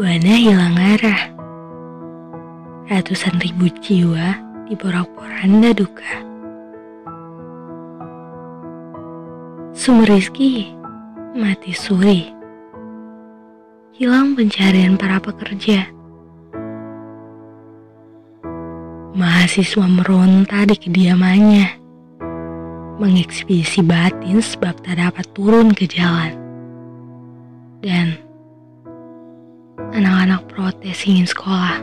Buana hilang arah. Ratusan ribu jiwa di porak-poranda duka. Sumber rizki mati suri. Hilang pencarian para pekerja. Mahasiswa meronta di kediamannya. Mengekspedisi batin sebab tak dapat turun ke jalan. Dan protes ingin sekolah.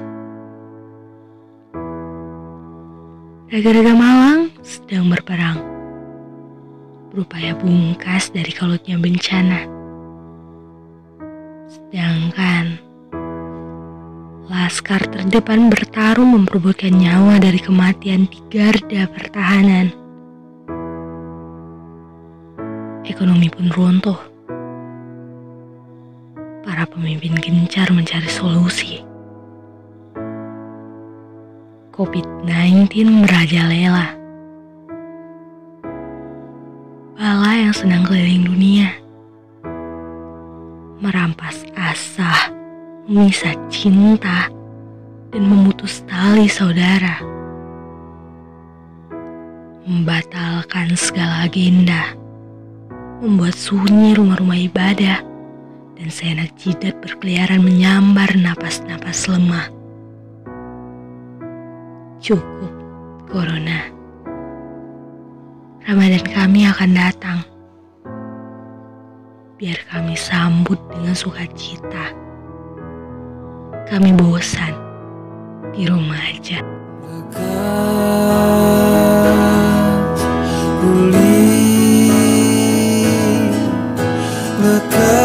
Raga-raga Malang sedang berperang, berupaya bungkas dari kalutnya bencana. Sedangkan Laskar terdepan bertarung memperebutkan nyawa dari kematian di garda pertahanan. Ekonomi pun runtuh para pemimpin gencar mencari solusi. COVID-19 merajalela. Bala yang sedang keliling dunia. Merampas asa, memisah cinta, dan memutus tali saudara. Membatalkan segala agenda. Membuat sunyi rumah-rumah ibadah dan seenak jidat berkeliaran menyambar napas-napas lemah. Cukup, Corona. Ramadan kami akan datang. Biar kami sambut dengan sukacita. Kami bosan di rumah aja. Lekas,